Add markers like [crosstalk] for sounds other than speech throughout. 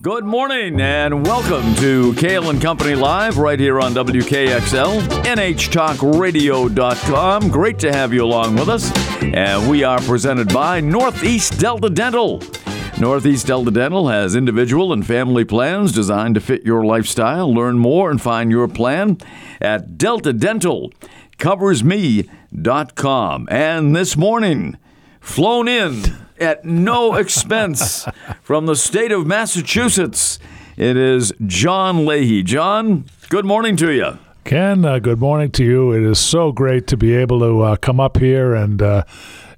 Good morning and welcome to Cail and Company Live right here on WKXL, NHTalkRadio.com. Great to have you along with us. And we are presented by Northeast Delta Dental. Northeast Delta Dental has individual and family plans designed to fit your lifestyle. Learn more and find your plan at Delta Dental. deltadentalcoversme.com. And this morning, flown in at no [laughs] expense from the state of Massachusetts. It is John Leahy. John, good morning to you. Ken, uh, good morning to you. It is so great to be able to uh, come up here and uh,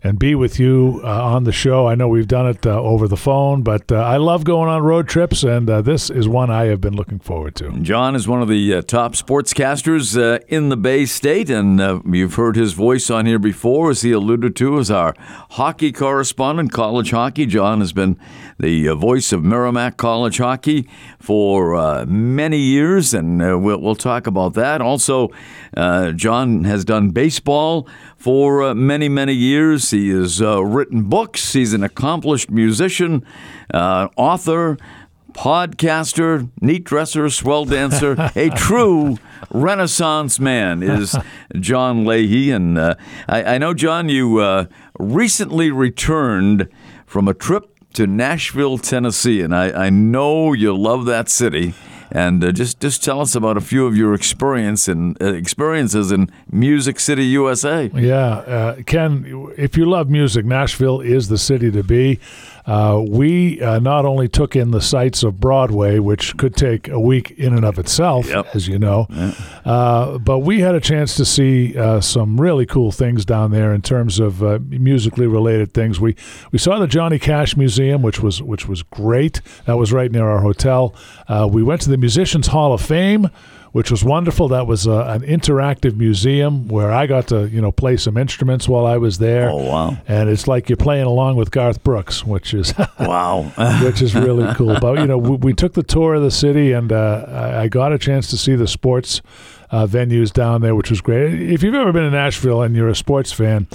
and be with you uh, on the show. I know we've done it uh, over the phone, but uh, I love going on road trips, and uh, this is one I have been looking forward to. John is one of the uh, top sportscasters uh, in the Bay State, and you've heard his voice on here before, as he alluded to, as our hockey correspondent, college hockey. John has been the voice of Merrimack College hockey for many years, and we'll, we'll, talk about that. Also, John has done baseball for many, many years. He has uh, written books. He's an accomplished musician, uh, author, podcaster, neat dresser, swell dancer, [laughs] a true Renaissance man is John Leahy. And uh, I, I, know, John, you uh, recently returned from a trip to Nashville, Tennessee, and I, I know you love that city and uh, just just tell us about a few of your experience and uh, experiences in Music City, USA. Yeah, uh, Ken, if you love music, Nashville is the city to be. Uh, we uh, not only took in the sights of Broadway, which could take a week in and of itself, yep. as you know, uh, but we had a chance to see uh, some really cool things down there in terms of uh, musically related things. We we saw the Johnny Cash Museum, which was which was great. That was right near our hotel. Uh, we went to the Musicians Hall of Fame which was wonderful. That was uh, an interactive museum where I got to, you know, play some instruments while I was there. Oh wow! And it's like you're playing along with Garth Brooks, which is [laughs] wow, [laughs] which is really cool. But you know, we, we, took the tour of the city, and uh, I got a chance to see the sports uh, venues down there, which was great. If you've ever been in Nashville and you're a sports fan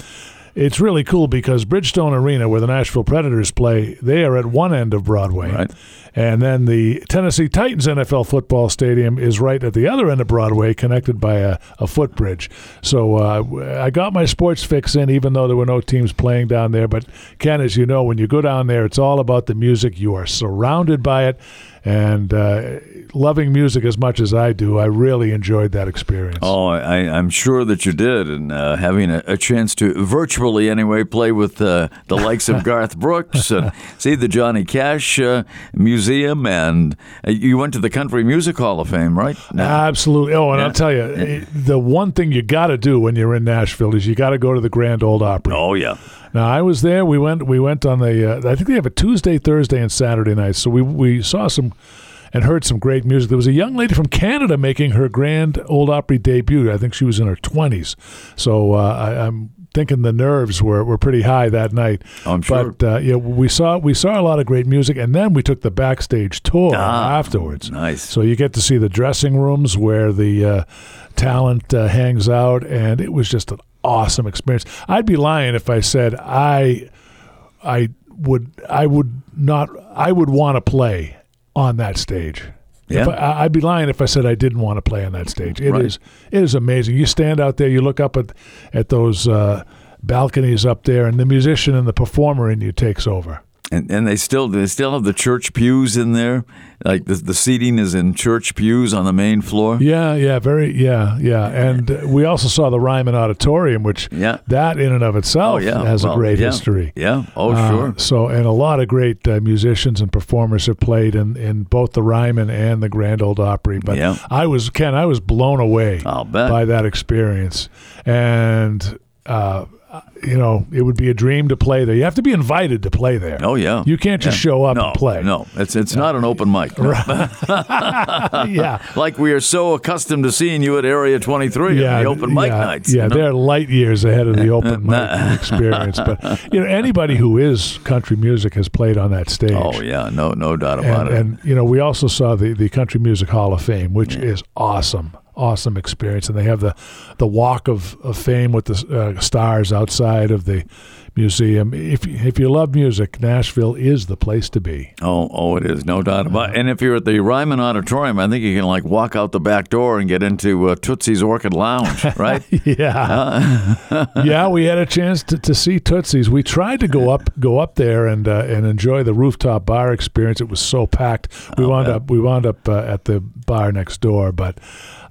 it's really cool because Bridgestone Arena, where the Nashville Predators play, they are at one end of Broadway. Right. And then the Tennessee Titans NFL football stadium is right at the other end of Broadway, connected by a, a footbridge. So uh, I got my sports fix in, even though there were no teams playing down there. But Ken, as you know, when you go down there, it's all about the music. You are surrounded by it and uh, loving music as much as I do, I really enjoyed that experience. Oh, I, am sure that you did, and uh, having a, a, chance to virtually anyway play with uh, the likes of [laughs] Garth Brooks and see the Johnny Cash uh, Museum, and uh, you went to the Country Music Hall of Fame, right? No. Absolutely. Oh, and yeah. I'll tell you, the one thing you got to do when you're in Nashville is you got to go to the Grand Ole Opry. Oh yeah. Now I was there. We went. We went on the. Uh, I think they have a Tuesday, Thursday, and Saturday night. So we we saw some and heard some great music. There was a young lady from Canada making her Grand Ole Opry debut. I think she was in her twenties. So uh, I, am thinking the nerves were, were pretty high that night. I'm sure. But uh, yeah, we saw we saw a lot of great music, and then we took the backstage tour ah, afterwards. Nice. So you get to see the dressing rooms where the uh, talent uh, hangs out, and it was just an awesome experience. I'd be lying if I said I I would I would not I would want to play on that stage. Yeah. I, would be lying if I said I didn't want to play on that stage. It right. is it is amazing. You stand out there, you look up at at those uh, balconies up there, and the musician and the performer in you takes over. And, and they still they still have the church pews in there, like the the seating is in church pews on the main floor. Yeah, yeah, very, yeah, yeah. And we also saw the Ryman Auditorium, which yeah. that in and of itself oh, yeah. has well, a great yeah. history. Yeah, oh uh, sure. So and a lot of great uh, musicians and performers have played in, in both the Ryman and the Grand Ole Opry. But yeah. I was Ken, I was blown away by that experience, and. Uh, you know, it would be a dream to play there. You have to be invited to play there. Oh yeah, you can't just yeah. show up no, and play. No, it's it's not an open mic. No. [laughs] [laughs] yeah, like we are so accustomed to seeing you at Area 23 yeah, the open mic yeah, nights. Yeah, you know? they're light years ahead of the [laughs] open mic experience. But you know, anybody who is country music has played on that stage. Oh yeah, no no doubt about and, it. And you know, we also saw the the Country Music Hall of Fame, which is awesome awesome experience. And they have the, the walk of, of fame with the uh, stars outside of the museum. If if you love music, Nashville is the place to be. Oh, oh, it is, no doubt about. it. And if you're at the Ryman Auditorium, I think you can like walk out the back door and get into uh, Tootsie's Orchid Lounge, [laughs] right? yeah, [laughs] yeah. We had a chance to, to see Tootsie's. We tried to go up go up there and uh, and enjoy the rooftop bar experience. It was so packed. We wound up we wound up uh, at the bar next door, but.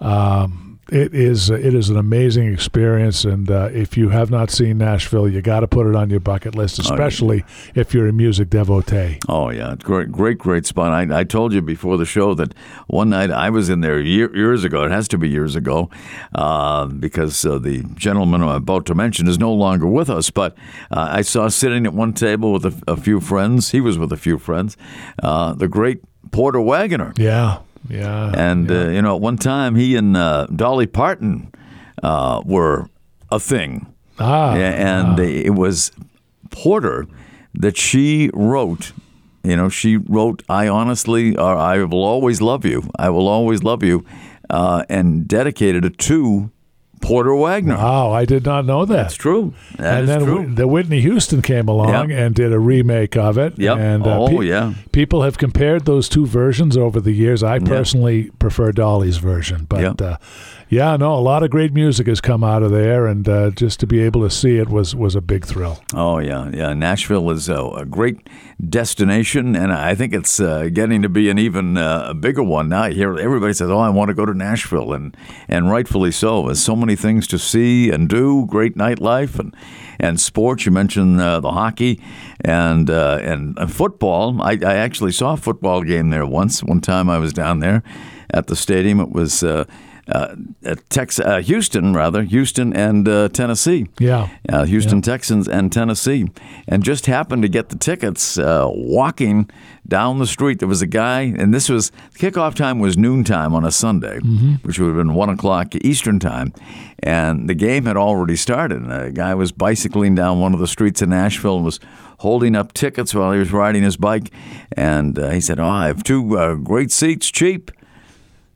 Um, it is it is an amazing experience, and uh, if you have not seen Nashville, you got to put it on your bucket list, especially if you're a music devotee. Oh yeah, great, great, great spot. I, I told you before the show that one night I was in there year, years ago. It has to be years ago, uh, because uh, the gentleman I'm about to mention is no longer with us. But uh, I saw sitting at one table with a, a few friends. He was with a few friends. uh, the great Porter Wagoner. Yeah, yeah, And yeah. uh, you know, at one time he and uh, Dolly Parton uh, were a thing. ah, Yeah, and they, it was Porter that she wrote. You know, she wrote, "I honestly, or I will always love you. I will always love you," uh, and dedicated it to Porter Wagoner. wow, I did not know that. That's true. That and then true. The Whitney Houston came along Yep. and did a remake of it. Yep. And uh, Oh, yeah. People have compared those two versions over the years. I personally prefer Dolly's version, but Yep. uh, yeah, no, a lot of great music has come out of there, and uh, just to be able to see it was was a big thrill. Oh yeah, yeah. Nashville is a, a great destination, and I think it's uh, getting to be an even uh, bigger one now. Hear everybody says, "Oh, I want to go to Nashville," and and rightfully so. There's so many things to see and do. Great nightlife and and sports. You mentioned uh, the hockey and uh, and football. I, I actually saw a football game there once. One time I was down there at the stadium. It was. Uh, uh, Tex- uh, Houston, rather, Houston and uh, Tennessee Yeah. uh, Houston Texans and Tennessee, and just happened to get the tickets uh, walking down the street. There was a guy, and this was kickoff time was noontime on a Sunday, which would have been one o'clock Eastern time, and the game had already started. And a guy was bicycling down one of the streets in Nashville and was holding up tickets while he was riding his bike, and uh, he said, "Oh, I have two uh, great seats, cheap."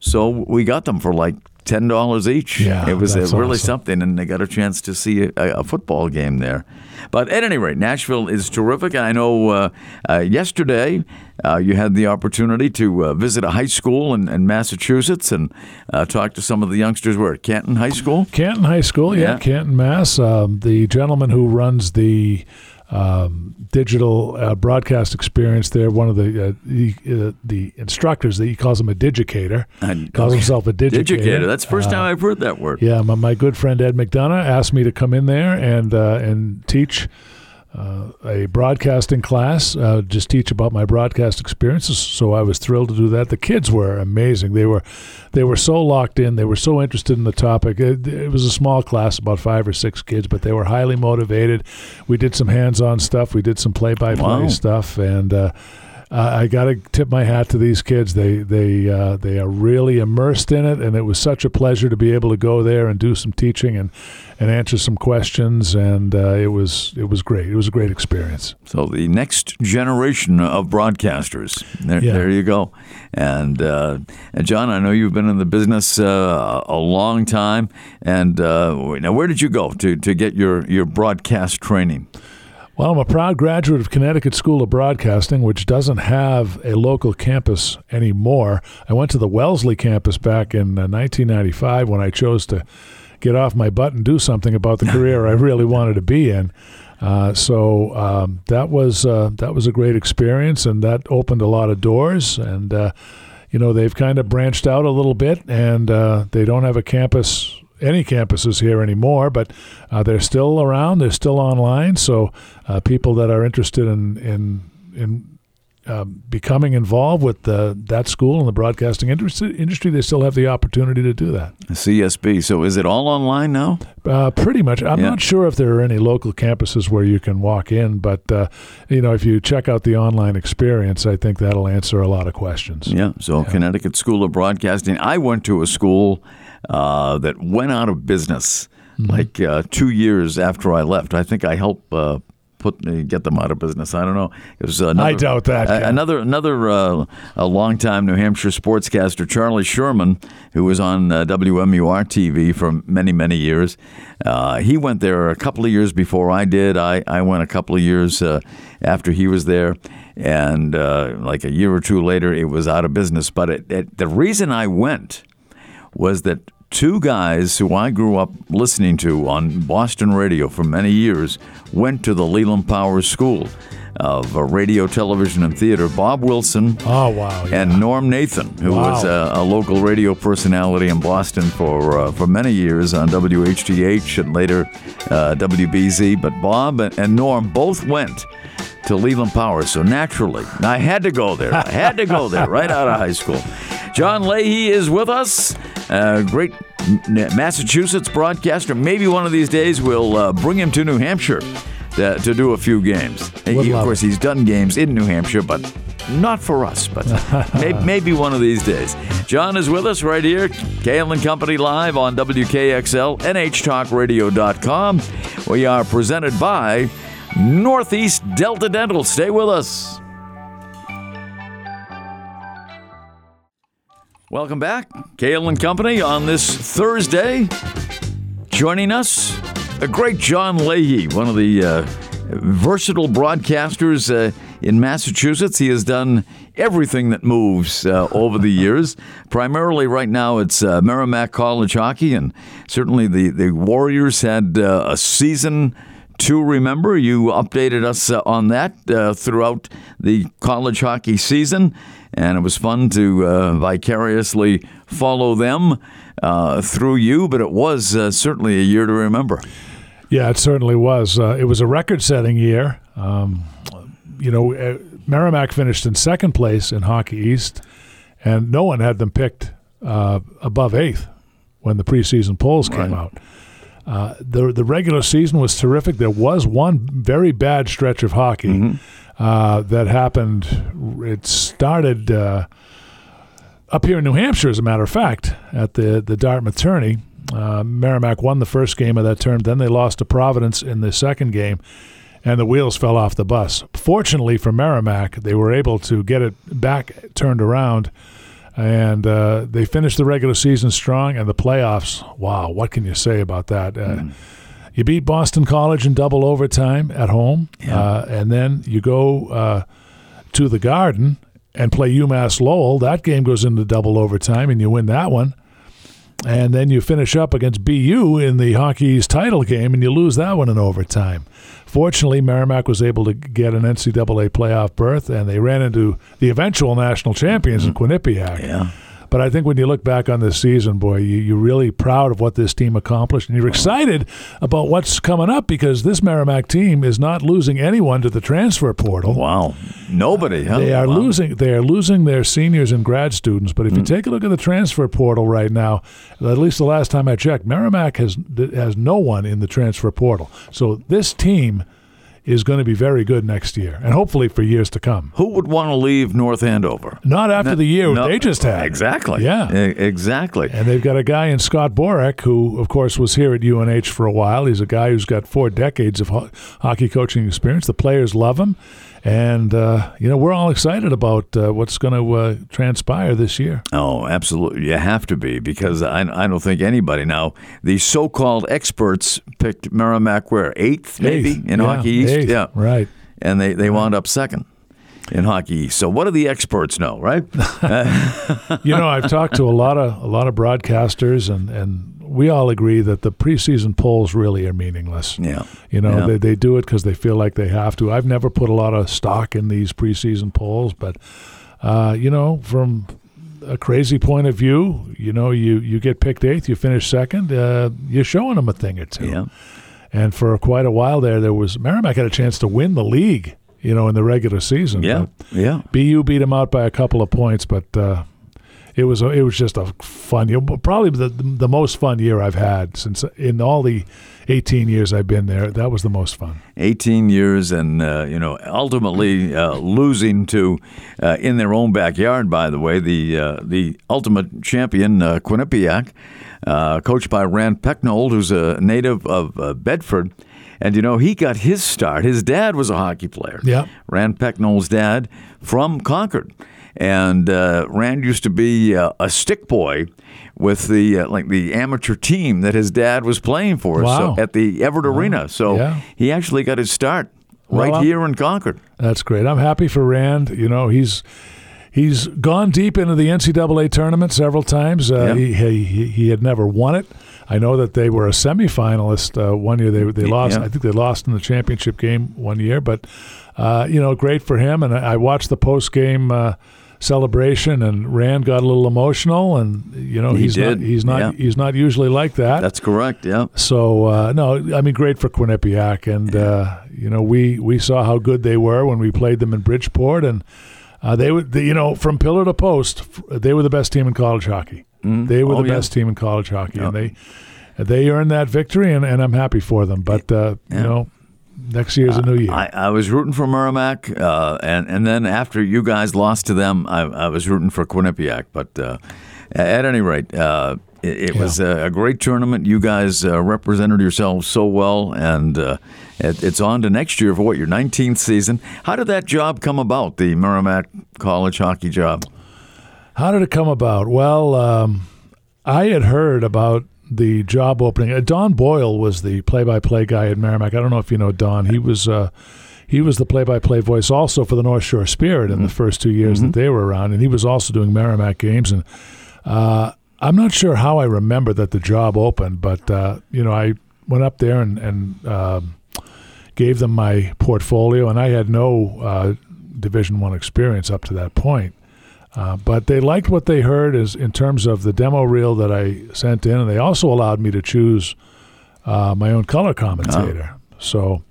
So we got them for like ten dollars each. Yeah, it was uh, really awesome. something, and they got a chance to see a, a football game there. But at any rate, Nashville is terrific. I know uh, uh, yesterday uh, you had the opportunity to uh, visit a high school in, in Massachusetts and uh, talk to some of the youngsters. Where at Canton High School? Canton High School, yeah, Yeah. Canton, Mass. Um, the gentleman who runs the um, digital uh, broadcast experience there, one of the uh, the, uh, the instructors, that he calls him a digicator, calls himself a digicator. Educator. That's the first Uh, time I've heard that word. Yeah, my, my good friend Ed McDonough asked me to come in there and uh, and teach uh, a broadcasting class, uh, just teach about my broadcast experiences. So I was thrilled to do that. The kids were amazing. They were they were so locked in. They were so interested in the topic. It, it was a small class, about five or six kids, but they were highly motivated. We did some hands-on stuff. We did some play-by-play Wow. stuff, and. Uh, I got to tip my hat to these kids. They they uh, they are really immersed in it, and it was such a pleasure to be able to go there and do some teaching and, and answer some questions. And uh, it was it was great. It was a great experience. So the next generation of broadcasters. There, Yeah. there you go. And, uh, and John, I know you've been in the business uh, a long time. And uh, now, where did you go to, to get your, your broadcast training? Well, I'm a proud graduate of Connecticut School of Broadcasting, which doesn't have a local campus anymore. I went to the Wellesley campus back in uh, 1995 when I chose to get off my butt and do something about the career I really [laughs] wanted to be in. Uh, so um, that was uh, that was a great experience, and that opened a lot of doors. And uh, you know they've kind of branched out a little bit, and uh, they don't have a campus any campuses here anymore, but uh, they're still around. They're still online. So uh, people that are interested in in in um, becoming involved with the, that school and the broadcasting industry, industry, they still have the opportunity to do that. CSB. So is it all online now? Uh, pretty much. I'm Yeah. not sure if there are any local campuses where you can walk in, but uh, you know, if you check out the online experience, I think that'll answer a lot of questions. Yeah. So Connecticut School of Broadcasting. I went to a school uh, that went out of business Mm-hmm. like uh, two years after I left. I think I helped uh, put uh, get them out of business. I don't know. It was another, I doubt that, Ken. another another uh, a longtime New Hampshire sportscaster, Charlie Sherman, who was on uh, WMUR TV for many many years. Uh, he went there a couple of years before I did. I, I went a couple of years uh, after he was there, and uh, like a year or two later, it was out of business. But it, it, the reason I went was that two guys who I grew up listening to on Boston radio for many years went to the Leland Powers School of uh, Radio, Television, and Theater. Bob Wilson Oh wow! yeah. and Norm Nathan, who Wow. was a, a local radio personality in Boston for uh, for many years on WHDH and later uh, WBZ. But Bob and, and Norm both went to Leland Power. so naturally I had to go there. I had to go there right out of high school. John Leahy is with us, uh, great Massachusetts broadcaster. Maybe one of these days we'll uh, bring him to New Hampshire. To, to do a few games. He- of course, he's done games in New Hampshire, but not for us, but [laughs] may, maybe one of these days. John is with us right here, Cail and Company Live on WKXL, NHTalkRadio.com. We are presented by Northeast Delta Dental. Stay with us. Welcome back, Cail and Company on this Thursday. Joining us, great John Leahy, one of the uh, versatile broadcasters uh, in Massachusetts. He has done everything that moves uh, over the years. Primarily, right now, it's uh, Merrimack College hockey, and certainly the, the Warriors had uh, a season to remember. You updated us uh, on that uh, throughout the college hockey season, and it was fun to uh, vicariously follow them uh, through you. But it was certainly a year to remember. Yeah, it certainly was. Uh, it was a record-setting year. Um, you know, uh, Merrimack finished in second place in Hockey East, and no one had them picked uh, above eighth when the preseason polls came Right. out. Uh, the the regular season was terrific. There was one very bad stretch of hockey uh, that happened. It started uh, up here in New Hampshire, as a matter of fact, at the the Dartmouth tourney. Uh, Merrimack won the first game of that term. Then they lost to Providence in the second game, and the wheels fell off the bus. Fortunately for Merrimack, they were able to get it back turned around, and uh, they finished the regular season strong. And the playoffs, wow, what can you say about that? Uh, You beat Boston College in double overtime at home, uh, and then you go uh, to the Garden and play UMass Lowell. That game goes into double overtime, and you win that one. And then you finish up against BU in the Hockey East title game, and you lose that one in overtime. Fortunately, Merrimack was able to get an NCAA playoff berth, and they ran into the eventual national champions in mm-hmm. Quinnipiac. Yeah. But I think when you look back on this season, boy, you, you're really proud of what this team accomplished, and you're excited about what's coming up because this Merrimack team is not losing anyone to the transfer portal. Wow. Nobody, huh? They are Wow. losing. They are losing their seniors and grad students. But if you mm. take a look at the transfer portal right now, at least the last time I checked, Merrimack has has no one in the transfer portal. So this team is going to be very good next year, and hopefully for years to come. Who would want to leave North Andover? Not after the year No, they just had. Exactly. Yeah. E- Exactly. And they've got a guy in Scott Borek, who, of course, was here at UNH for a while. He's a guy who's got four decades of ho- hockey coaching experience. The players love him. And, uh, you know, we're all excited about uh, what's going to uh, transpire this year. Oh, absolutely. You have to be because I, I don't think anybody now, the so called experts picked Merrimack where? Eighth, maybe, Eighth. in Yeah, Hockey East? eighth. Yeah. Right. And they, they wound up second in Hockey East. So what do the experts know, right? [laughs] you know, I've talked to a lot of a lot of broadcasters, and, and we all agree that the preseason polls really are meaningless. yeah. You know, Yeah. they, they do it because they feel like they have to. I've never put a lot of stock in these preseason polls, but, uh, you know, from a crazy point of view, you know, you, you get picked eighth, you finish second, uh, you're showing them a thing or two. Yeah. And for quite a while there, there was Merrimack had a chance to win the league, you know, in the regular season. Yeah. Yeah. BU beat them out by a couple of points, but uh, it was a, it was just a fun year. Probably the the most fun year I've had since in all the 18 years I've been there. That was the most fun. 18 years and, uh, you know, ultimately uh, losing to, uh, in their own backyard, by the way, the uh, the ultimate champion, uh, Quinnipiac, uh, coached by Rand Pecknold, who's a native of uh, Bedford. And you know, he got his start. His dad was a hockey player. Yeah. Rand Pecknold's dad from Concord. And uh, Rand used to be uh, a stick boy with the uh, like the amateur team that his dad was playing for Wow. so, at the Everett Arena. So Yeah. he actually got his start right Well, here in Concord. That's great. I'm happy for Rand. You know, he's he's gone deep into the NCAA tournament several times. Uh, Yeah. he, he he had never won it. I know that they were a semifinalist uh, one year. They they lost. Yeah. I think they lost in the championship game one year. But uh, you know, great for him. And I I watched the post game. Celebration and Rand got a little emotional and you know He he's did. not he's not Yeah. he's not usually like that That's correct. Yeah. so uh, no, I mean great for Quinnipiac, and uh, you know we we saw how good they were when we played them in Bridgeport, and uh, they were they, you know from pillar to post, they were the best team in college hockey. They were Oh, the yeah. best team in college hockey, and they they earned that victory, and, and I'm happy for them. But uh, Yeah. you know, next year's a new year. I, I was rooting for Merrimack, uh, and and then after you guys lost to them, I, I was rooting for Quinnipiac. But uh, at any rate, uh, it, it was a, a great tournament. You guys uh, represented yourselves so well, and uh, it, it's on to next year for what your 19th season. How did that job come about? The Merrimack College hockey job. How did it come about? Well, um, I had heard about the job opening. Uh, Don Boyle was the play-by-play guy at Merrimack. I don't know if you know Don. He was uh, he was the play-by-play voice also for the North Shore Spirit in the first two years that they were around, and he was also doing Merrimack games. And uh, I'm not sure how I remember that the job opened, but uh, you know, I went up there and and um, gave them my portfolio, and I had no uh, Division One experience up to that point. Uh, but they liked what they heard is in terms of the demo reel that I sent in, and they also allowed me to choose uh, my own color commentator. So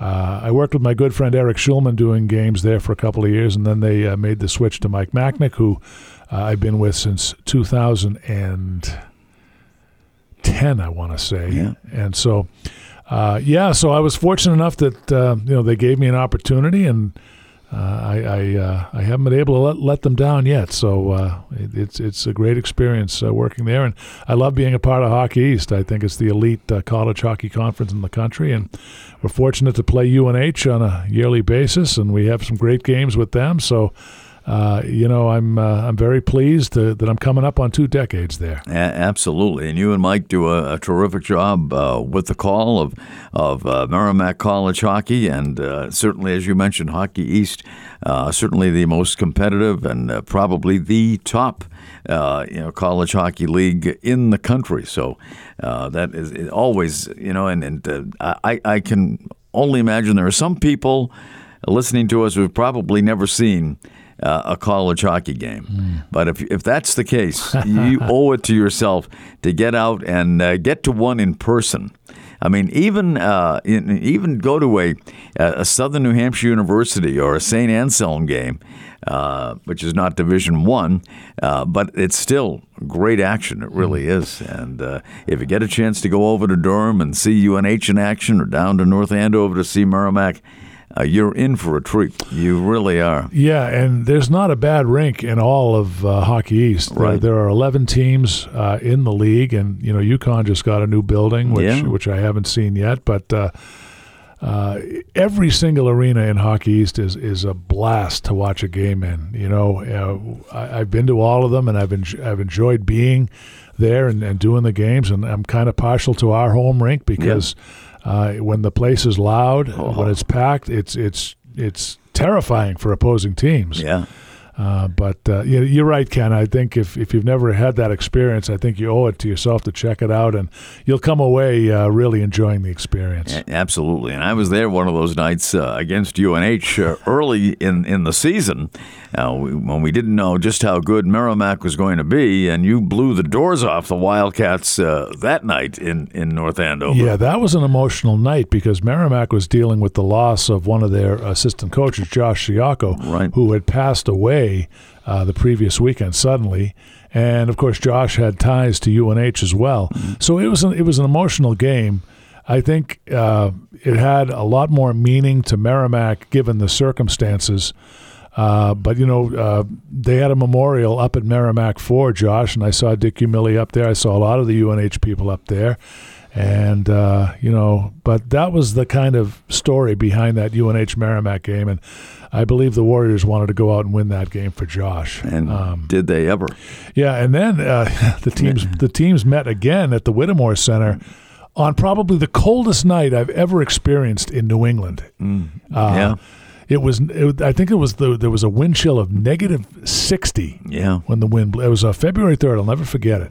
uh, I worked with my good friend Eric Schulman doing games there for a couple of years, and then they uh, made the switch to Mike Machnik, who uh, I've been with since 2010, I want to say. Yeah. And so, uh, yeah, so I was fortunate enough that uh, you know they gave me an opportunity, and I I, uh, I haven't been able to let, let them down yet. So uh, it, it's it's a great experience uh, working there, and I love being a part of Hockey East. I think it's the elite uh, college hockey conference in the country, and we're fortunate to play UNH on a yearly basis, and we have some great games with them. So. Uh, you know, I'm uh, I'm very pleased that I'm coming up on two decades there. A- absolutely, and you and Mike do a, a terrific job uh, with the call of of uh, Merrimack College hockey, and uh, certainly, as you mentioned, Hockey East, certainly the most competitive and probably the top. Uh, you know, college hockey league in the country. So uh, that is is always, you know, and and uh, I I can only imagine there are some people listening to us who've probably never seen uh, a college hockey game. But if, if that's the case, you [laughs] owe it to yourself to get out and uh, get to one in person. I mean, even uh, in, even go to a, a Southern New Hampshire University or a St. Anselm game, uh, which is not Division One, uh, but it's still great action. It really is. And uh, if you get a chance to go over to Durham and see UNH in action, or down to North Andover to see Merrimack, uh, you're in for a treat. You really are. Yeah, and there's not a bad rink in all of uh, Hockey East. There, Right. there are 11 teams uh, in the league, and you know UConn just got a new building, which Yeah. which I haven't seen yet. But uh, uh, every single arena in Hockey East is is a blast to watch a game in. You know, uh, I, I've been to all of them, and I've enj- I've enjoyed being there and, and doing the games. And I'm kind of partial to our home rink because uh, when the place is loud, when it's packed, it's it's it's terrifying for opposing teams. Yeah. Uh, but uh, you- you're right, Ken. I think if, if you've never had that experience, I think you owe it to yourself to check it out, and you'll come away uh, really enjoying the experience. Absolutely, and I was there one of those nights uh, against UNH uh, early in, in the season uh, we, when we didn't know just how good Merrimack was going to be, and you blew the doors off the Wildcats uh, that night in, in North Andover. Yeah, that was an emotional night because Merrimack was dealing with the loss of one of their assistant coaches, Josh Ciocco, Right. who had passed away uh, the previous weekend suddenly. And of course, Josh had ties to UNH as well. So it was an, it was an emotional game. I think uh, it had a lot more meaning to Merrimack given the circumstances. Uh, but you know, uh, they had a memorial up at Merrimack for Josh, and I saw Dick Umile up there. I saw a lot of the UNH people up there, And, uh, you know, but that was the kind of story behind that UNH Merrimack game. And I believe the Warriors wanted to go out and win that game for Josh. And um, did they ever? Yeah. And then uh, [laughs] the teams the teams met again at the Whittemore Center on probably the coldest night I've ever experienced in New England. Mm, uh, yeah. It was. It, I think it was the. There was a wind chill of negative sixty. Yeah. When the wind. It was uh, February third. I'll never forget it.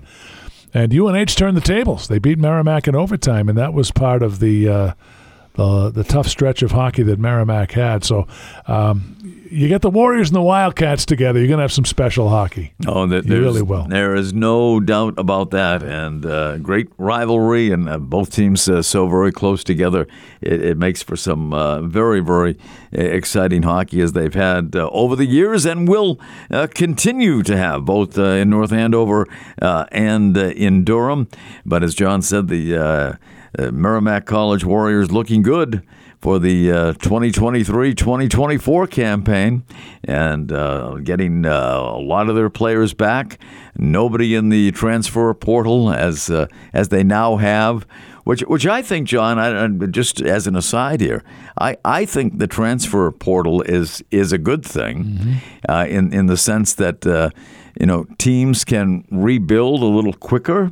And UNH turned the tables. They beat Merrimack in overtime, and that was part of the uh, the, the tough stretch of hockey that Merrimack had. So um, you get the Warriors and the Wildcats together, you're going to have some special hockey. Oh, that you really will. There is no doubt about that, and uh, great rivalry, and uh, both teams uh, so very close together. It, it makes for some uh, very, very exciting hockey as they've had uh, over the years, and will uh, continue to have both in North Andover and in Durham. But as John said, the Merrimack College Warriors looking good for the 2023-2024 uh, campaign and uh, getting uh, a lot of their players back. Nobody in the transfer portal as uh, as they now have. Which, which I think, John, I, just as an aside here, I, I think the transfer portal is is a good thing, mm-hmm. Uh, in in the sense that you know teams can rebuild a little quicker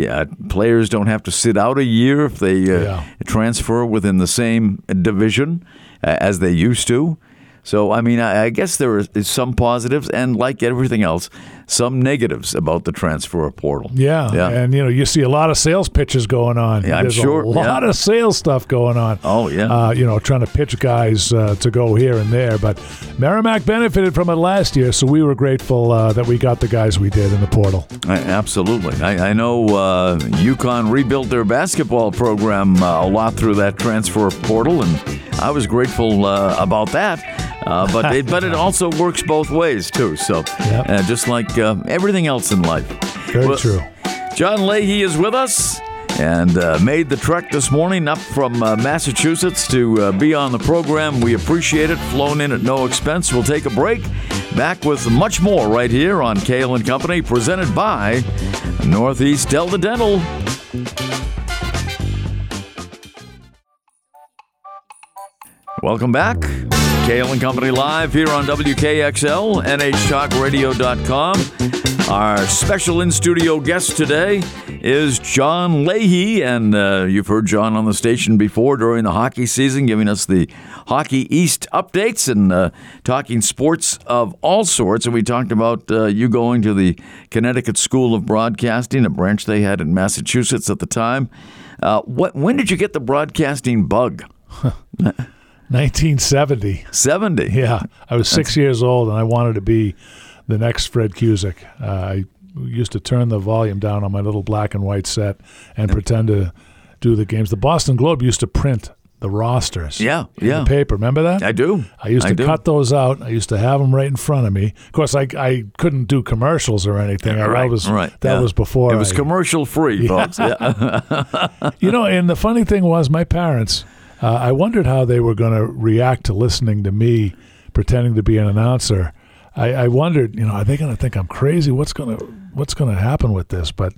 yeah, players don't have to sit out a year if they uh, yeah. transfer within the same division uh, as they used to. So, I mean, I, I guess there is some positives, and like everything else, some negatives about the transfer portal. Yeah, yeah. and you know, you see a lot of sales pitches going on. Yeah, There's I'm sure. A lot yeah. of sales stuff going on. Oh yeah. Uh, you know, trying to pitch guys uh, to go here and there. But Merrimack benefited from it last year, so we were grateful uh, that we got the guys we did in the portal. I, absolutely. I, I know uh, UConn rebuilt their basketball program uh, a lot through that transfer portal, and I was grateful uh, about that. Uh, but it, but it also works both ways too. So yep. uh, just like uh, everything else in life. Very well, true. John Leahy is with us and uh, made the trek this morning up from uh, Massachusetts to uh, be on the program. We appreciate it. Flown in at no expense. We'll take a break. Back with much more right here on Cail and Company, presented by Northeast Delta Dental. Welcome back. Cail and Company live here on WKXL, NHTalkRadio.com. Our special in studio guest today is John Leahy, and uh, you've heard John on the station before during the hockey season, giving us the Hockey East updates and uh, talking sports of all sorts. And we talked about uh, you going to the Connecticut School of Broadcasting, a branch they had in Massachusetts at the time. Uh, what? When did you get the broadcasting bug? [laughs] 1970. 70? Yeah. I was six That's... years old and I wanted to be the next Fred Cusick. Uh, I used to turn the volume down on my little black and white set and pretend to do the games. The Boston Globe used to print the rosters. Yeah, yeah. paper. Remember that? I do. I used to I cut those out. I used to have them right in front of me. Of course, I, I couldn't do commercials or anything. Yeah, right, that was right. that yeah. was before. It was I, commercial free, [laughs] yeah. folks. Yeah. you know, and the funny thing was, my parents uh, I wondered how they were going to react to listening to me pretending to be an announcer. I, I wondered, you know, are they going to think I'm crazy? What's going to What's going to happen with this? But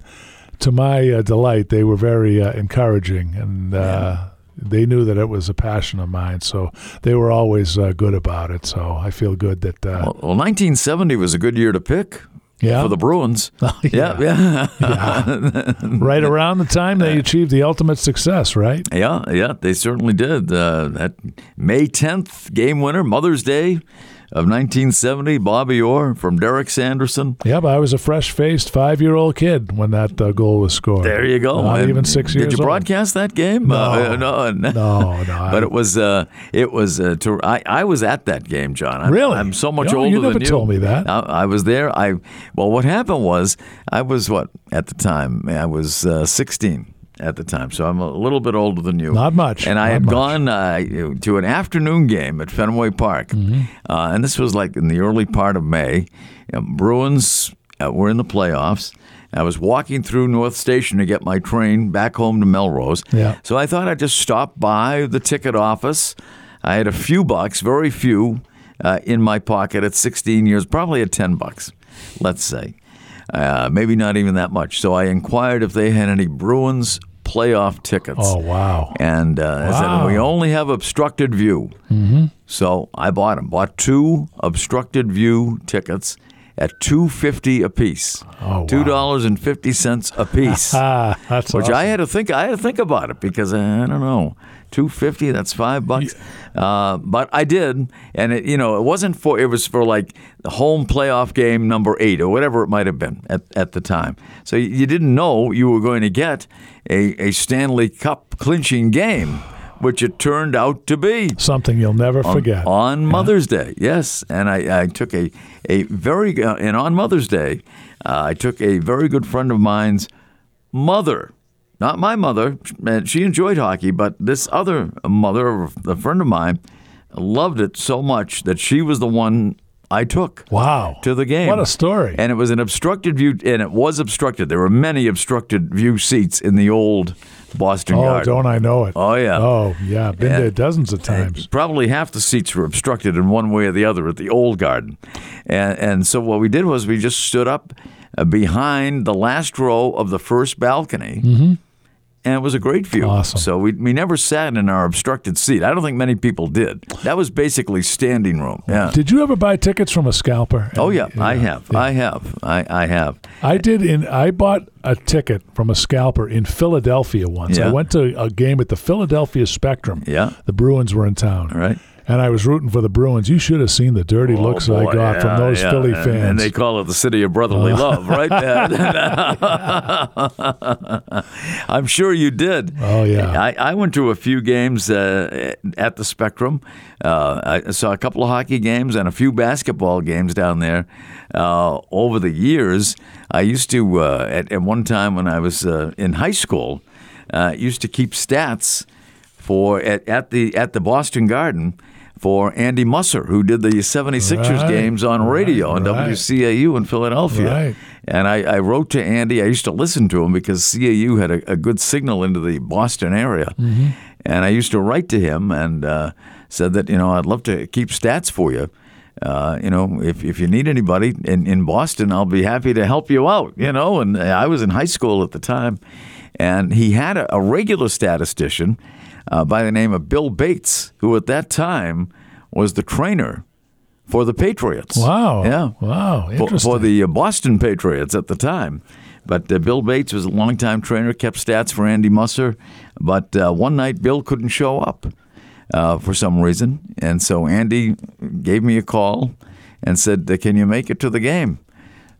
to my uh, delight, they were very uh, encouraging, and uh, yeah. they knew that it was a passion of mine. So they were always uh, good about it. So I feel good that. Uh, well, well, 1970 was a good year to pick yeah. for the Bruins. [laughs] Oh, yeah. Yeah, yeah. [laughs] right around the time they achieved the ultimate success, right? Yeah, yeah, they certainly did. Uh, that May 10th game winner, Mother's Day of 1970, Bobby Orr from Derek Sanderson. Yep, I was a fresh-faced five-year-old kid when that uh, goal was scored. There you go. Not and even six years. Old. Did you old. broadcast that game? No, [laughs] uh, no, no, no. but it was, uh, it was. Uh, to, I, I was at that game, John. I'm, really? I'm so much no, older you never than you. told me that. I, I, was there. I well, what happened was I was what at the time I was uh, 16 at the time, so I'm a little bit older than you. Not much. And I had much. gone uh, to an afternoon game at Fenway Park, mm-hmm. uh, and this was like in the early part of May. Know, Bruins uh, were in the playoffs. I was walking through North Station to get my train back home to Melrose. Yeah. So I thought I'd just stop by the ticket office. I had a few bucks, very few, uh, in my pocket at 16 years, probably at 10 bucks, let's say. Uh, maybe not even that much. So I inquired if they had any Bruins playoff tickets. Oh wow! And uh, I said, we only have obstructed view. Mm-hmm. So I bought them. Bought two obstructed view tickets at two fifty a piece. Oh, wow. Two dollars and fifty cents a piece. Ah, [laughs] that's which awesome. I had to think. I had to think about it because uh, I don't know, two fifty. That's five bucks. Uh, but I did, and it, you know, it wasn't for. It was for like the home playoff game number eight or whatever it might have been at, at the time. So you- didn't know you were going to get a, a Stanley Cup clinching game, which it turned out to be something you'll never forget. on Mother's Day. Yes, and I, I took a a very uh, and on Mother's Day, uh, I took a very good friend of mine's mother, not my mother. and She enjoyed hockey, but this other mother, a friend of mine, loved it so much that she was the one I took wow! to the game. What a story! And it was an obstructed view, and it was obstructed. There were many obstructed view seats in the old Boston oh, Garden. don't I know it? Oh, yeah. Oh yeah, been Yeah. there dozens of times. Probably half the seats were obstructed in one way or the other at the old garden. And, and so what we did was we just stood up uh, behind the last row of the first balcony. And it was a great view. Awesome. So we, we never sat in our obstructed seat. I don't think many people did. That was basically standing room. Yeah. Did you ever buy tickets from a scalper? Oh yeah, I have. I have. I, I have. I did. In I bought a ticket from a scalper in Philadelphia once. Yeah. I went to a game at the Philadelphia Spectrum. Yeah. The Bruins were in town. All right. And I was rooting for the Bruins. You should have seen the dirty looks Oh, I got yeah, from those yeah. Philly fans. Oh. And they call it the city of brotherly love, right? [laughs] [laughs] I'm sure you did. Oh, yeah. I, I went to a few games uh, at the Spectrum. Uh, I saw a couple of hockey games and a few basketball games down there. Uh, over the years, I used to, uh, at, at one time when I was uh, in high school, uh, used to keep stats for at, at the at the Boston Garden for Andy Musser, who did the 76ers Right, games on radio on right. WCAU in Philadelphia. And I, I wrote to Andy. I used to listen to him because CAU had a, a good signal into the Boston area. Mm-hmm. And I used to write to him and uh, said that, you know, I'd love to keep stats for you. Uh, you know, if, if you need anybody in, in Boston, I'll be happy to help you out, you know. And I was in high school at the time. And he had a, a regular statistician uh, by the name of Bill Bates, who at that time was the trainer for the Patriots. wow. Yeah Wow. for, Interesting. for the uh, Boston Patriots at the time. But uh, Bill Bates was a longtime trainer, kept stats for Andy Musser. But uh, one night, Bill couldn't show up uh, for some reason. And so Andy gave me a call and said, Can you make it to the game?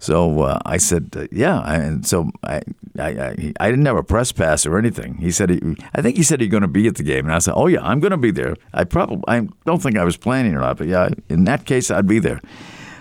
So uh, I said, uh, yeah. And so I, I, I, I didn't have a press pass or anything. He said, he, I think he said he's going to be at the game. And I said, oh, yeah, I'm going to be there. I probably, I don't think I was planning or not, but yeah, in that case, I'd be there.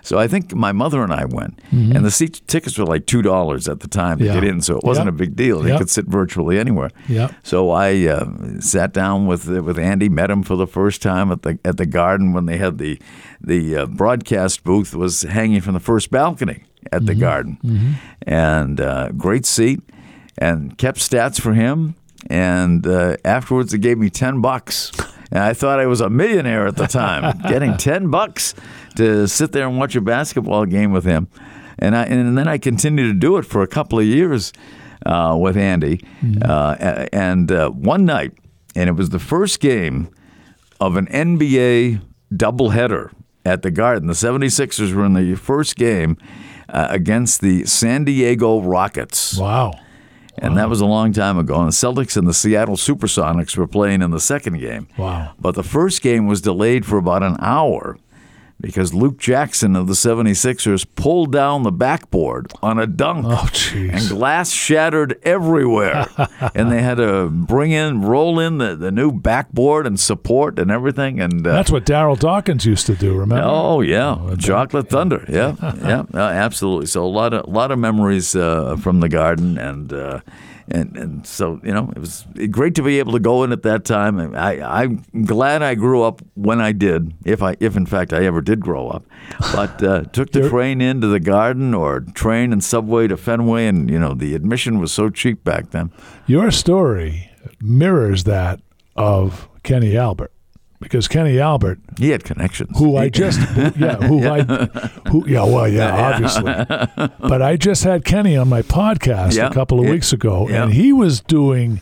So I think my mother and I went, and the seat tickets were like two dollars at the time to Mm-hmm. Yeah. get in, so it wasn't Yep. a big deal. You Yep. could sit virtually anywhere. Yep. So I uh, sat down with with Andy, met him for the first time at the at the Garden when they had the the uh, broadcast booth was hanging from the first balcony at Mm-hmm. the Garden, and uh, great seat, and kept stats for him. And uh, afterwards, they gave me ten bucks. And I thought I was a millionaire at the time, [laughs] getting ten bucks to sit there and watch a basketball game with him. And I and then I continued to do it for a couple of years uh, with Andy. Uh, a- and uh, one night, and it was the first game of an NBA doubleheader at the Garden. The 76ers were in the first game uh, against the San Diego Rockets. wow. And that was a long time ago. And the Celtics and the Seattle Supersonics were playing in the second game. Wow. But the first game was delayed for about an hour because Luke Jackson of the 76ers pulled down the backboard on a dunk. Oh, And glass shattered everywhere. [laughs] and they had to bring in, roll in the, the new backboard and support and everything. And uh, That's what Daryl Dawkins used to do. Remember? Oh yeah, Chocolate Thunder. Yeah, yeah, [laughs] uh, absolutely. So a lot of lot of memories uh, from the garden, and uh, and and so you know it was great to be able to go in at that time. I I'm glad I grew up when I did, if I if in fact I ever did grow up. But uh, [laughs] took the train into the garden or train and subway to Fenway, and you know the admission was so cheap back then. Your story mirrors that of Kenny Albert. Because Kenny Albert, He had connections. who I just [laughs] yeah, who I who yeah, well, yeah, obviously. But I just had Kenny on my podcast Yeah, a couple of yeah, weeks ago yeah. and he was doing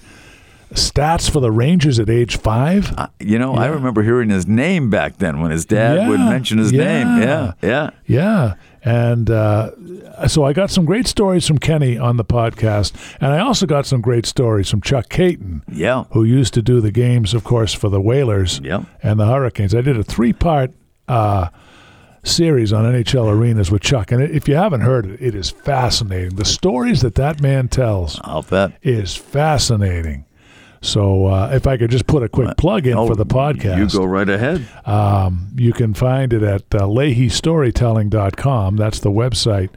stats for the Rangers at age five. Uh, you know, I remember hearing his name back then when his dad would mention his name. Yeah, yeah. Yeah. And uh, so I got some great stories from Kenny on the podcast. And I also got some great stories from Chuck Kaiton, Yeah. who used to do the games, of course, for the Whalers Yeah. and the Hurricanes. I did a three part uh, series on NHL arenas with Chuck. And if you haven't heard it, it is fascinating. The stories that that man tells I'll bet. is fascinating. So uh, if I could just put a quick plug in Oh, for the podcast. You go right ahead. Um, you can find it at uh, LeahyStorytelling.com. That's the website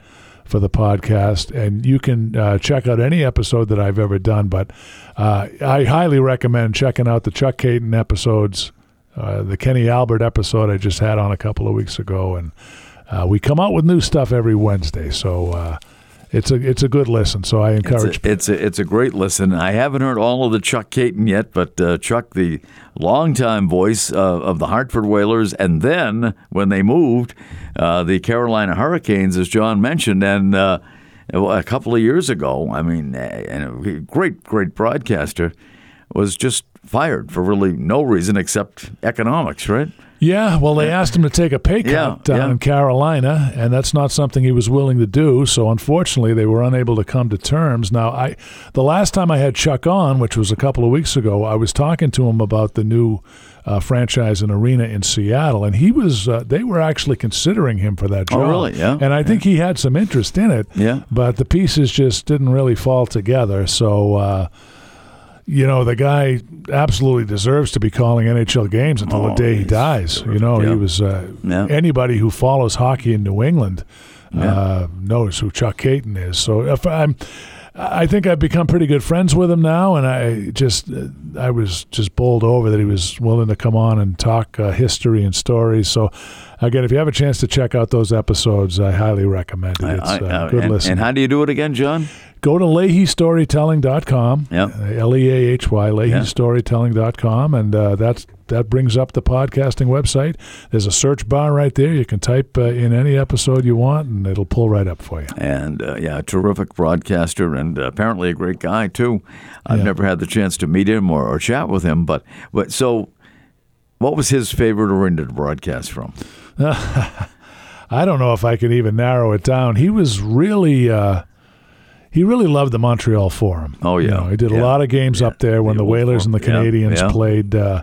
for the podcast, and you can uh, check out any episode that I've ever done. But uh, I highly recommend checking out the Chuck Kaiton episodes, uh, the Kenny Albert episode I just had on a couple of weeks ago, and uh, we come out with new stuff every Wednesday. So uh, it's a it's a good listen. So I It's encourage. a, it's a it's a great listen. I haven't heard all of the Chuck Kaiton yet, but uh, Chuck, the longtime voice uh, of the Hartford Whalers, and then when they moved, uh, the Carolina Hurricanes, as John mentioned, and uh, a couple of years ago, I mean, uh, and a great great broadcaster, was just fired for really no reason except economics, right? Yeah, well, they asked him to take a pay cut Yeah, down yeah. in Carolina, and that's not something he was willing to do. So, unfortunately, they were unable to come to terms. Now, I the last time I had Chuck on, which was a couple of weeks ago, I was talking to him about the new uh, franchise and arena in Seattle, and he was uh, they were actually considering him for that job. Oh, really? Yeah, And I think he had some interest in it. Yeah. But the pieces just didn't really fall together. So. Uh, you know, the guy absolutely deserves to be calling NHL games until the Oh, day he dies. You know, Yeah. he was uh, Yeah. anybody who follows hockey in New England uh, knows who Chuck Kaiton is. So if I'm, I think I've become pretty good friends with him now, and I just uh, I was just bowled over that he was willing to come on and talk uh, history and stories. So again, if you have a chance to check out those episodes, I highly recommend it. It's I- uh, good and, listen. and how do you do it again, John? Go to LeahyStorytelling.com. Yep. L E A H Y, LeahyStorytelling.com. And uh, that's, that brings up the podcasting website. There's a search bar right there. You can type uh, in any episode you want, and it'll pull right up for you. and uh, yeah, a terrific broadcaster and uh, apparently a great guy too. I've Yeah. never had the chance to meet him or, or chat with him, but but so, what was his favorite arena to broadcast from? [laughs] I don't know if I can even narrow it down. He was really. Uh, he really loved the Montreal Forum. Oh, You yeah. know, he did a lot of games Yeah. up there when The Whalers and the Canadiens Yeah. played uh,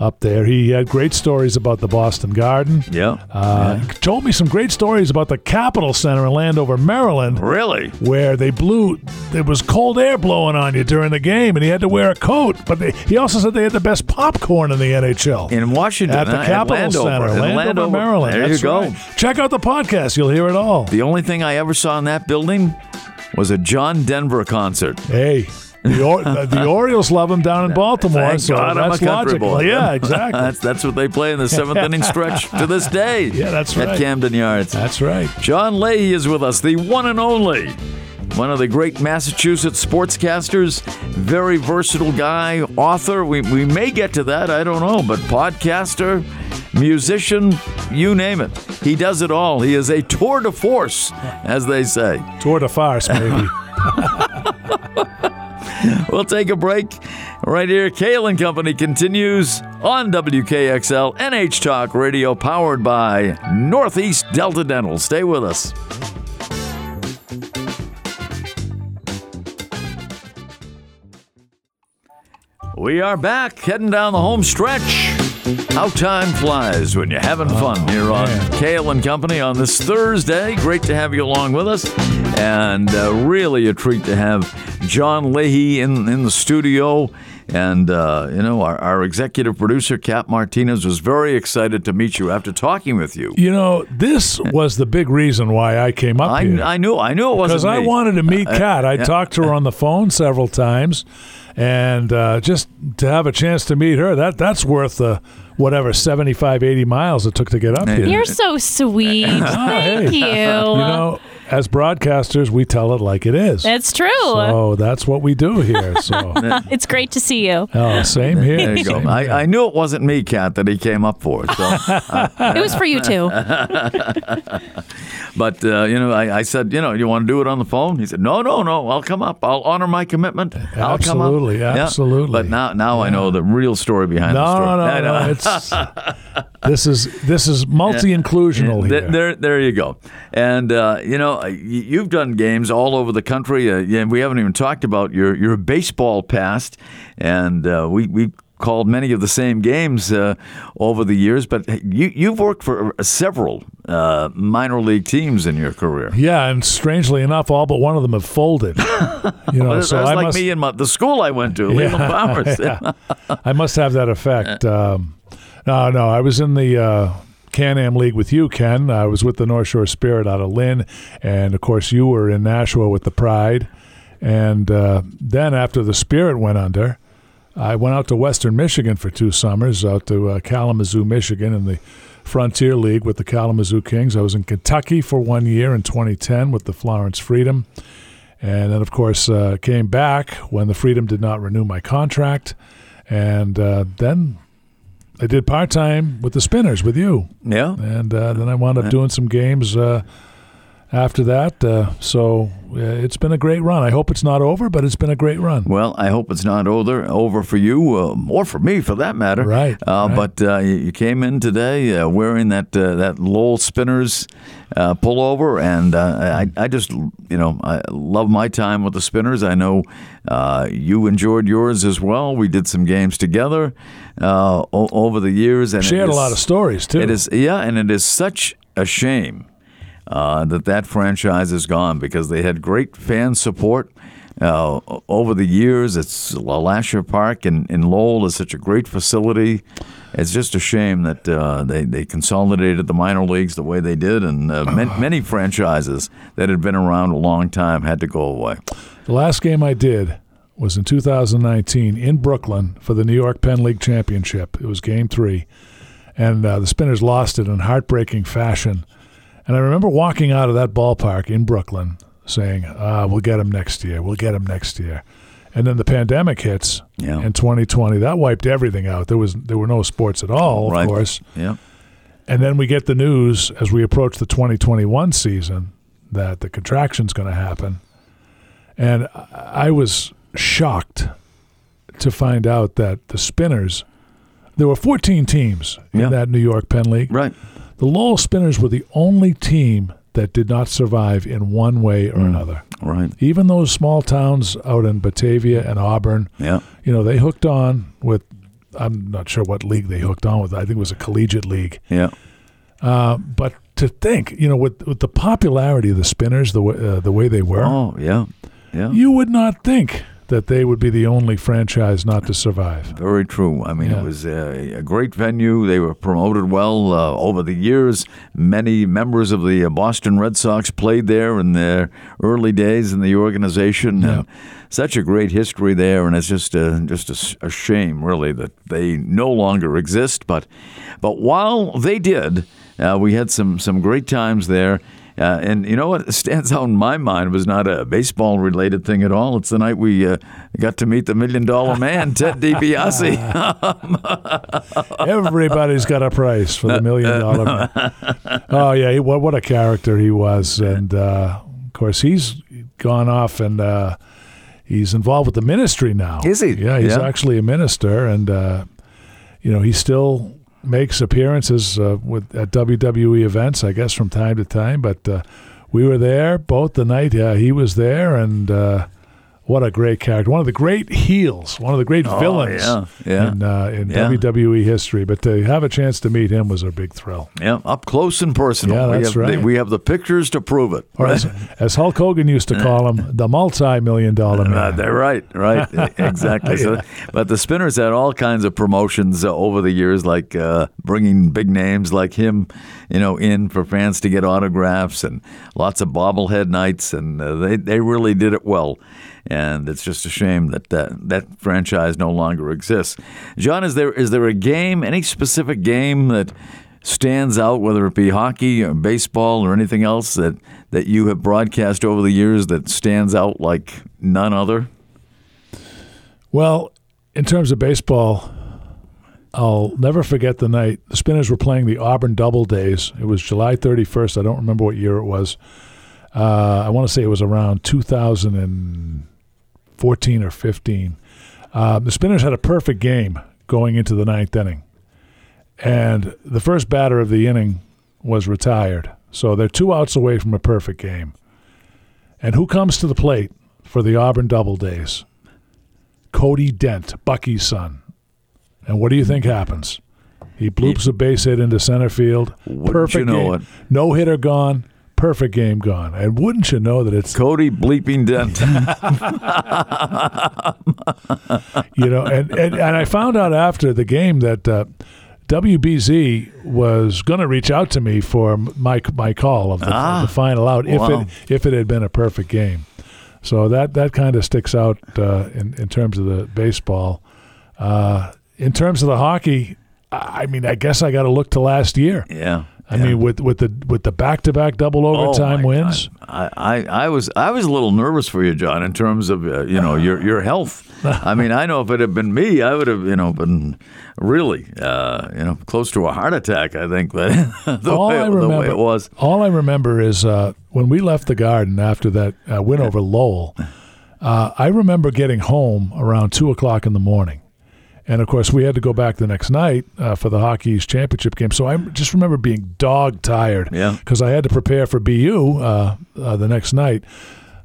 up there. He had great stories about the Boston Garden. Yeah, Uh, Told me some great stories about the Capitol Center in Landover, Maryland, really. where they blew. There was cold air blowing on you during the game, and he had to wear a coat. But they, he also said they had the best popcorn in the NHL. In Washington, at the uh, Capitol Landover, Center, in Landover, Maryland. There That's you go. right. Check out the podcast; you'll hear it all. The only thing I ever saw in that building was a John Denver concert. Hey, the, or, uh, the, the [laughs] Orioles love him down in Baltimore, Thank so God I'm a that's country logical. boy. Yeah, exactly. [laughs] that's that's what they play in the seventh inning [laughs] stretch to this day. Yeah, that's at. Camden Yards. that's right. John Leahy is with us, the one and only. One of the great Massachusetts sportscasters, very versatile guy, author. We, we may get to that, I don't know, but podcaster, musician, you name it. He does it all. He is a tour de force, as they say. Tour de farce, maybe. [laughs] We'll take a break right here. Cail and Company continues on WKXL NH Talk Radio, powered by Northeast Delta Dental. Stay with us. We are back, heading down the home stretch. How time flies when you're having fun here on man. Cail and Company on this Thursday. Great to have you along with us, and uh, really a treat to have John Leahy in in the studio. And uh, you know, our, our executive producer Kat Martinez was very excited to meet you after talking with you. You know, this was the big reason why I came up I, here. I knew I knew it wasn't because I wanted to meet Kat. I talked to her on the phone several times, and uh, just to have a chance to meet her, that that's worth the whatever 75, 80 miles it took to get up here. You're so sweet. [laughs] Thank hey. you. You know, as broadcasters, we tell it like it is. It's true. So that's what we do here. So, [laughs] it's great to see you. oh, same here. There you go. I, I knew it wasn't me, Kat, that he came up for. So, [laughs] It was for you too. [laughs] but uh, you know, I, I said, you know, you want to do it on the phone? He said, no, no, no. I'll come up. I'll honor my commitment. I'll come up. Absolutely, Yeah. absolutely. But now, now I know the real story behind the story. no, I no, know. It's this is this is multi-inclusional here. There, there you go. And uh, you know, you've done games all over the country. Uh, yeah, we haven't even talked about your your baseball past, and uh, we we called many of the same games uh, over the years. But you you've worked for several uh, minor league teams in your career. Yeah, and strangely enough, all but one of them have folded. [laughs] You know, so I like must, me and my, the school I went to, Leland Powers. [laughs] yeah. I must have that effect. [laughs] Um, no, no, I was in the uh, Can-Am League with you, Ken. I was with the North Shore Spirit out of Lynn, and of course, you were in Nashua with the Pride. And uh, then after the Spirit went under, I went out to Western Michigan for two summers, out to uh, Kalamazoo, Michigan, in the Frontier League with the Kalamazoo Kings. I was in Kentucky for one year in 2010 with the Florence Freedom. And then, of course, uh, came back when the Freedom did not renew my contract. And uh, then I did part time with the Spinners with you. yeah. And uh, then I wound up doing some games uh, after that. Uh, so uh, it's been a great run. I hope it's not over, but it's been a great run. Well, I hope it's not over over for you, uh, or for me, for that matter. Right, Uh, right. But uh, you came in today uh, wearing that uh, that Lowell Spinners uh, pullover, and uh, I I just you know I love my time with the Spinners. I know uh, you enjoyed yours as well. We did some games together uh, o- over the years, and it Shared a lot of stories, too. It is yeah, and it is such a shame uh, that that franchise is gone because they had great fan support uh, over the years. It's LeLacheur Park in, in Lowell is such a great facility. It's just a shame that uh, they, they consolidated the minor leagues the way they did, and uh, [sighs] man, many franchises that had been around a long time had to go away. The last game I did was in 2019 in Brooklyn for the New York Penn League Championship. It was game three, and uh, the Spinners lost it in heartbreaking fashion. And I remember walking out of that ballpark in Brooklyn saying, ah, we'll get them next year. We'll get them next year. And then the pandemic hits Yeah. in 2020. That wiped everything out. There was there were no sports at all, of course. Yeah. And then we get the news as we approach the 2021 season that the contraction's going to happen. And I I was shocked to find out that the Spinners, there were 14 teams Yeah. in that New York Penn League. Right. The Lowell Spinners were the only team that did not survive in one way or another. Right. Even those small towns out in Batavia and Auburn, Yeah. you know, they hooked on with, I'm not sure what league they hooked on with. I think it was a collegiate league. Yeah. Uh, but to think, you know, with with the popularity of the Spinners, the way, uh, the way they were, Oh, yeah. Yeah. you would not think that they would be the only franchise not to survive. Very true. I mean, Yeah. it was a, a great venue. They were promoted well uh, over the years. Many members of the uh, Boston Red Sox played there in their early days in the organization. Yeah. And such a great history there, and it's just a, just a a, shame, really, that they no longer exist. But but while they did, uh, we had some some great times there. Uh, and you know what stands out in my mind was not a baseball related thing at all. It's the night we uh, got to meet the million dollar man, Ted DiBiase. [laughs] Everybody's got a price for the million dollar man. [laughs] Oh yeah, he, what what a character he was, and uh, of course he's gone off and uh, he's involved with the ministry now. Is he? Yeah, he's Yeah. actually a minister, and uh, you know he still makes appearances uh, with at WWE events, I guess, from time to time. But uh, we were there both the night. Yeah, he was there, and uh, what a great character! One of the great heels, one of the great villains Oh, yeah, yeah. in uh, in Yeah. WWE history. But to have a chance to meet him was a big thrill. yeah, up close and personal. Yeah, we that's have, right. we have the pictures to prove it. Or as, [laughs] as Hulk Hogan used to call him, the multi-million dollar Uh, man. they're right, right, [laughs] exactly. So, but the Spinners had all kinds of promotions uh, over the years, like uh, bringing big names like him, you know, in for fans to get autographs, and lots of bobblehead nights, and uh, they they really did it well. And it's just a shame that that, franchise no longer exists. John, is there is there a game, any specific game that stands out, whether it be hockey or baseball or anything else that, that you have broadcast over the years that stands out like none other? Well, in terms of baseball, I'll never forget the night the Spinners were playing the Auburn Double Days. It was July 31st. I don't remember what year it was. Uh, I want to say it was around 2014 or 15. Uh, the Spinners had a perfect game going into the ninth inning. And the first batter of the inning was retired. So they're two outs away from a perfect game. And who comes to the plate for the Auburn Double Days? Cody Dent, Bucky's son. And what do you think happens? He bloops a base hit into center field. Perfect you know game. it? No hitter gone. Perfect game gone. And wouldn't you know that it's Cody bleeping Dent. [laughs] [laughs] you know, and, and, and I found out after the game that uh, WBZ was going to reach out to me for my my call of the, Ah, the final out if wow. it if it had been a perfect game. So that that kind of sticks out uh, in in terms of the baseball. Uh, in terms of the hockey, I I mean, I guess I got to look to last year. yeah. I yeah. mean, with with the with the back to back double Oh, overtime my wins. I, I, I was I was a little nervous for you, John, in terms of uh, you know your your health. I mean, I know if it had been me, I would have you know been really uh, you know close to a heart attack. I think, [laughs] but the, all way, I the remember, way it was. All I remember is uh, when we left the garden after that uh, win [laughs] over Lowell. Uh, I remember getting home around two o'clock in the morning, and of course we had to go back the next night uh, for the Hockey East championship game. So I just remember being dog tired Yeah. because I had to prepare for BU uh, uh, the next night.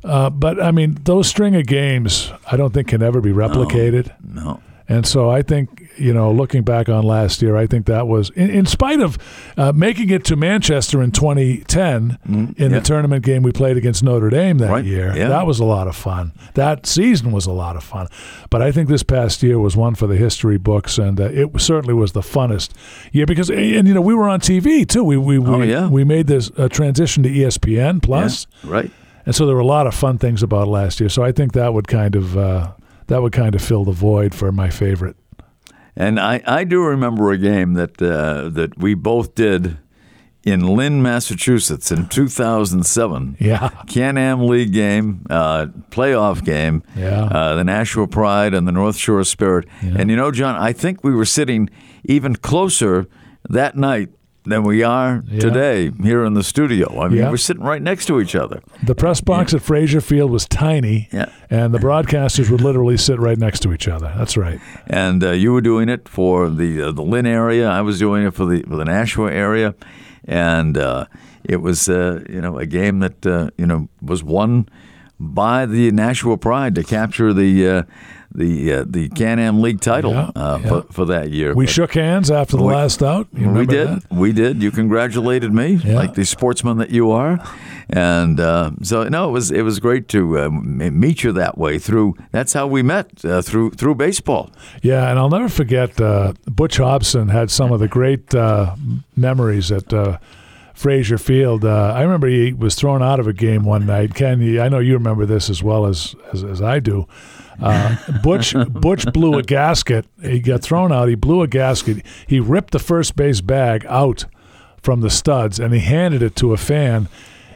Uh, but I mean, those string of games, I don't think can ever be replicated. No. And so I think, you know, looking back on last year, I think that was, in, in spite of uh, making it to Manchester in 2010 in yeah. the tournament game we played against Notre Dame that Right, year, yeah. that was a lot of fun. That season was a lot of fun. But I think this past year was one for the history books, and uh, it certainly was the funnest year because, and, you know, we were on TV too. We, we, we, Oh, yeah. we made this uh, transition to ESPN Plus. Yeah, right. And so there were a lot of fun things about last year. So I think that would kind of uh, that would kind of fill the void for my favorite. And I, I do remember a game that uh, that we both did in Lynn, Massachusetts in 2007. Yeah. Can-Am League game, uh, playoff game, Yeah. uh, the Nashua Pride and the North Shore Spirit. And you know, John, I think we were sitting even closer that night than we are Yeah. today here in the studio. I mean, Yeah. we're sitting right next to each other. The press box at Fraser Field was tiny, Yeah. and the broadcasters would literally sit right next to each other. That's right. and uh, you were doing it for the uh, the Lynn area. I was doing it for the for the Nashua area, and uh, it was uh, you know a game that uh, you know was won by the Nashua Pride to capture the uh, the uh, the Can-Am League title Yeah, uh, yeah. For, for that year. We But shook hands after the We- last out. You we did. that? We did. You congratulated me, Yeah. like the sportsman that you are, and uh, so no, it was it was great to uh, meet you that way through. That's how we met uh, through through baseball. Yeah, and I'll never forget uh, Butch Hobson had some of the great uh, memories at uh, Fraser Field. Uh, I remember he was thrown out of a game one night. Ken, I know you remember this as well as as, as I do. Uh, Butch Butch blew a gasket. He got thrown out. He blew a gasket. He ripped the first base bag out from the studs and he handed it to a fan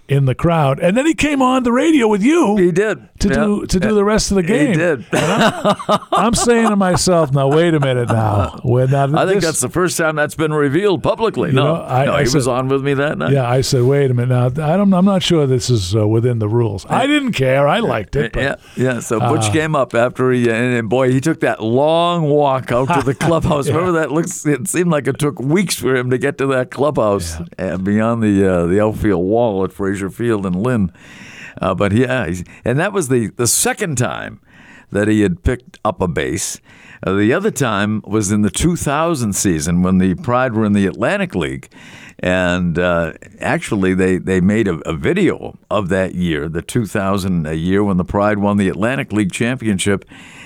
in the crowd. And then he came on the radio with you He did to do to do the rest of the game. He did. I'm saying to myself, now wait a minute now. When now [laughs] I think this- that's the first time that's been revealed publicly. No, know, I- no, I he was on with me that night. yeah. I said, wait a minute now. I don't. I'm not sure this is uh, within the rules. I didn't care. I liked it. But yeah, yeah. So Butch Uh, came up after he, and, and boy, he took that long walk out to the [laughs] clubhouse. Remember that? Looks. It seemed like it took weeks for him to get to that clubhouse and beyond the uh, the outfield wall at Fraser Field in Lynn. Uh, but yeah, he's, and that was the the second time that he had picked up a base. Uh, the other time was in the 2000 season when the Pride were in the Atlantic League, And uh, actually, they, they made a, a video of that year, the 2000 a year when the Pride won the Atlantic League Championship.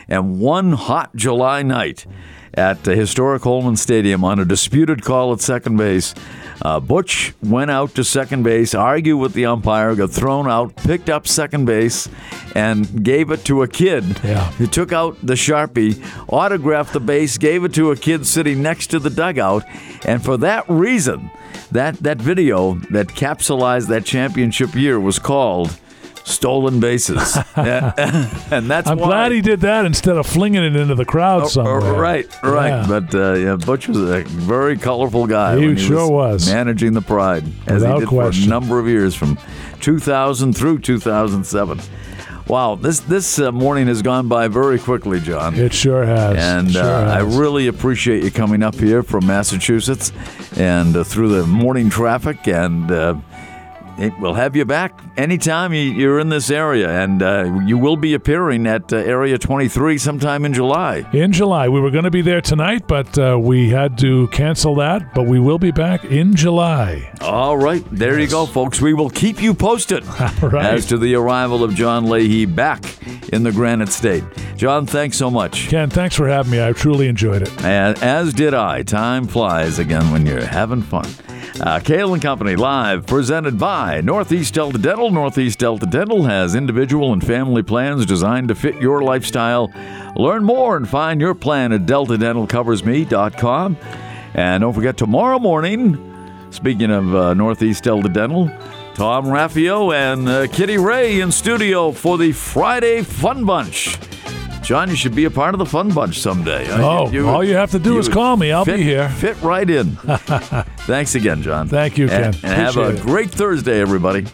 And one hot July night at historic Holman Stadium on a disputed call at second base, uh, Butch went out to second base, argued with the umpire, got thrown out, picked up second base, and gave it to a kid. Yeah. He took out the Sharpie, autographed the base, gave it to a kid sitting next to the dugout, and for that reason, that that video that capsulized that championship year was called stolen bases, [laughs] [laughs] and that's I'm why. glad he did that instead of flinging it into the crowd Oh, somewhere. Right, right. Yeah. But uh, yeah, Butch was a very colorful guy. He when sure was. managing the Pride as Without he did for a number of years, from 2000 through 2007. Wow, this this uh, morning has gone by very quickly, John. It sure has. And Sure uh, I really appreciate you coming up here from Massachusetts and uh, through the morning traffic. And uh, we'll have you back anytime you- you're in this area. And uh, you will be appearing at uh, Area 23 sometime in July. in July. We were going to be there tonight, but uh, we had to cancel that. But we will be back in July. All right, there you go, folks. We will keep you posted [laughs] right. as to the arrival of John Leahy back in the Granite State. John, thanks so much. Ken, thanks for having me. I truly enjoyed it. And as did I. Time flies again when you're having fun. Uh, Cail and Company live, presented by Northeast Delta Dental. Northeast Delta Dental has individual and family plans designed to fit your lifestyle. Learn more and find your plan at deltadentalcoversme.com. And don't forget, tomorrow morning, speaking of uh, Northeast Delta Dental, Tom Raffio and uh, Kitty Ray in studio for the Friday Fun Bunch. John, you should be a part of the Fun Bunch someday. Oh, all you have to do is call me. I'll fit- be here. Fit right in. [laughs] Thanks again, John. Thank you, Ken. And, and have a it. great Thursday, everybody.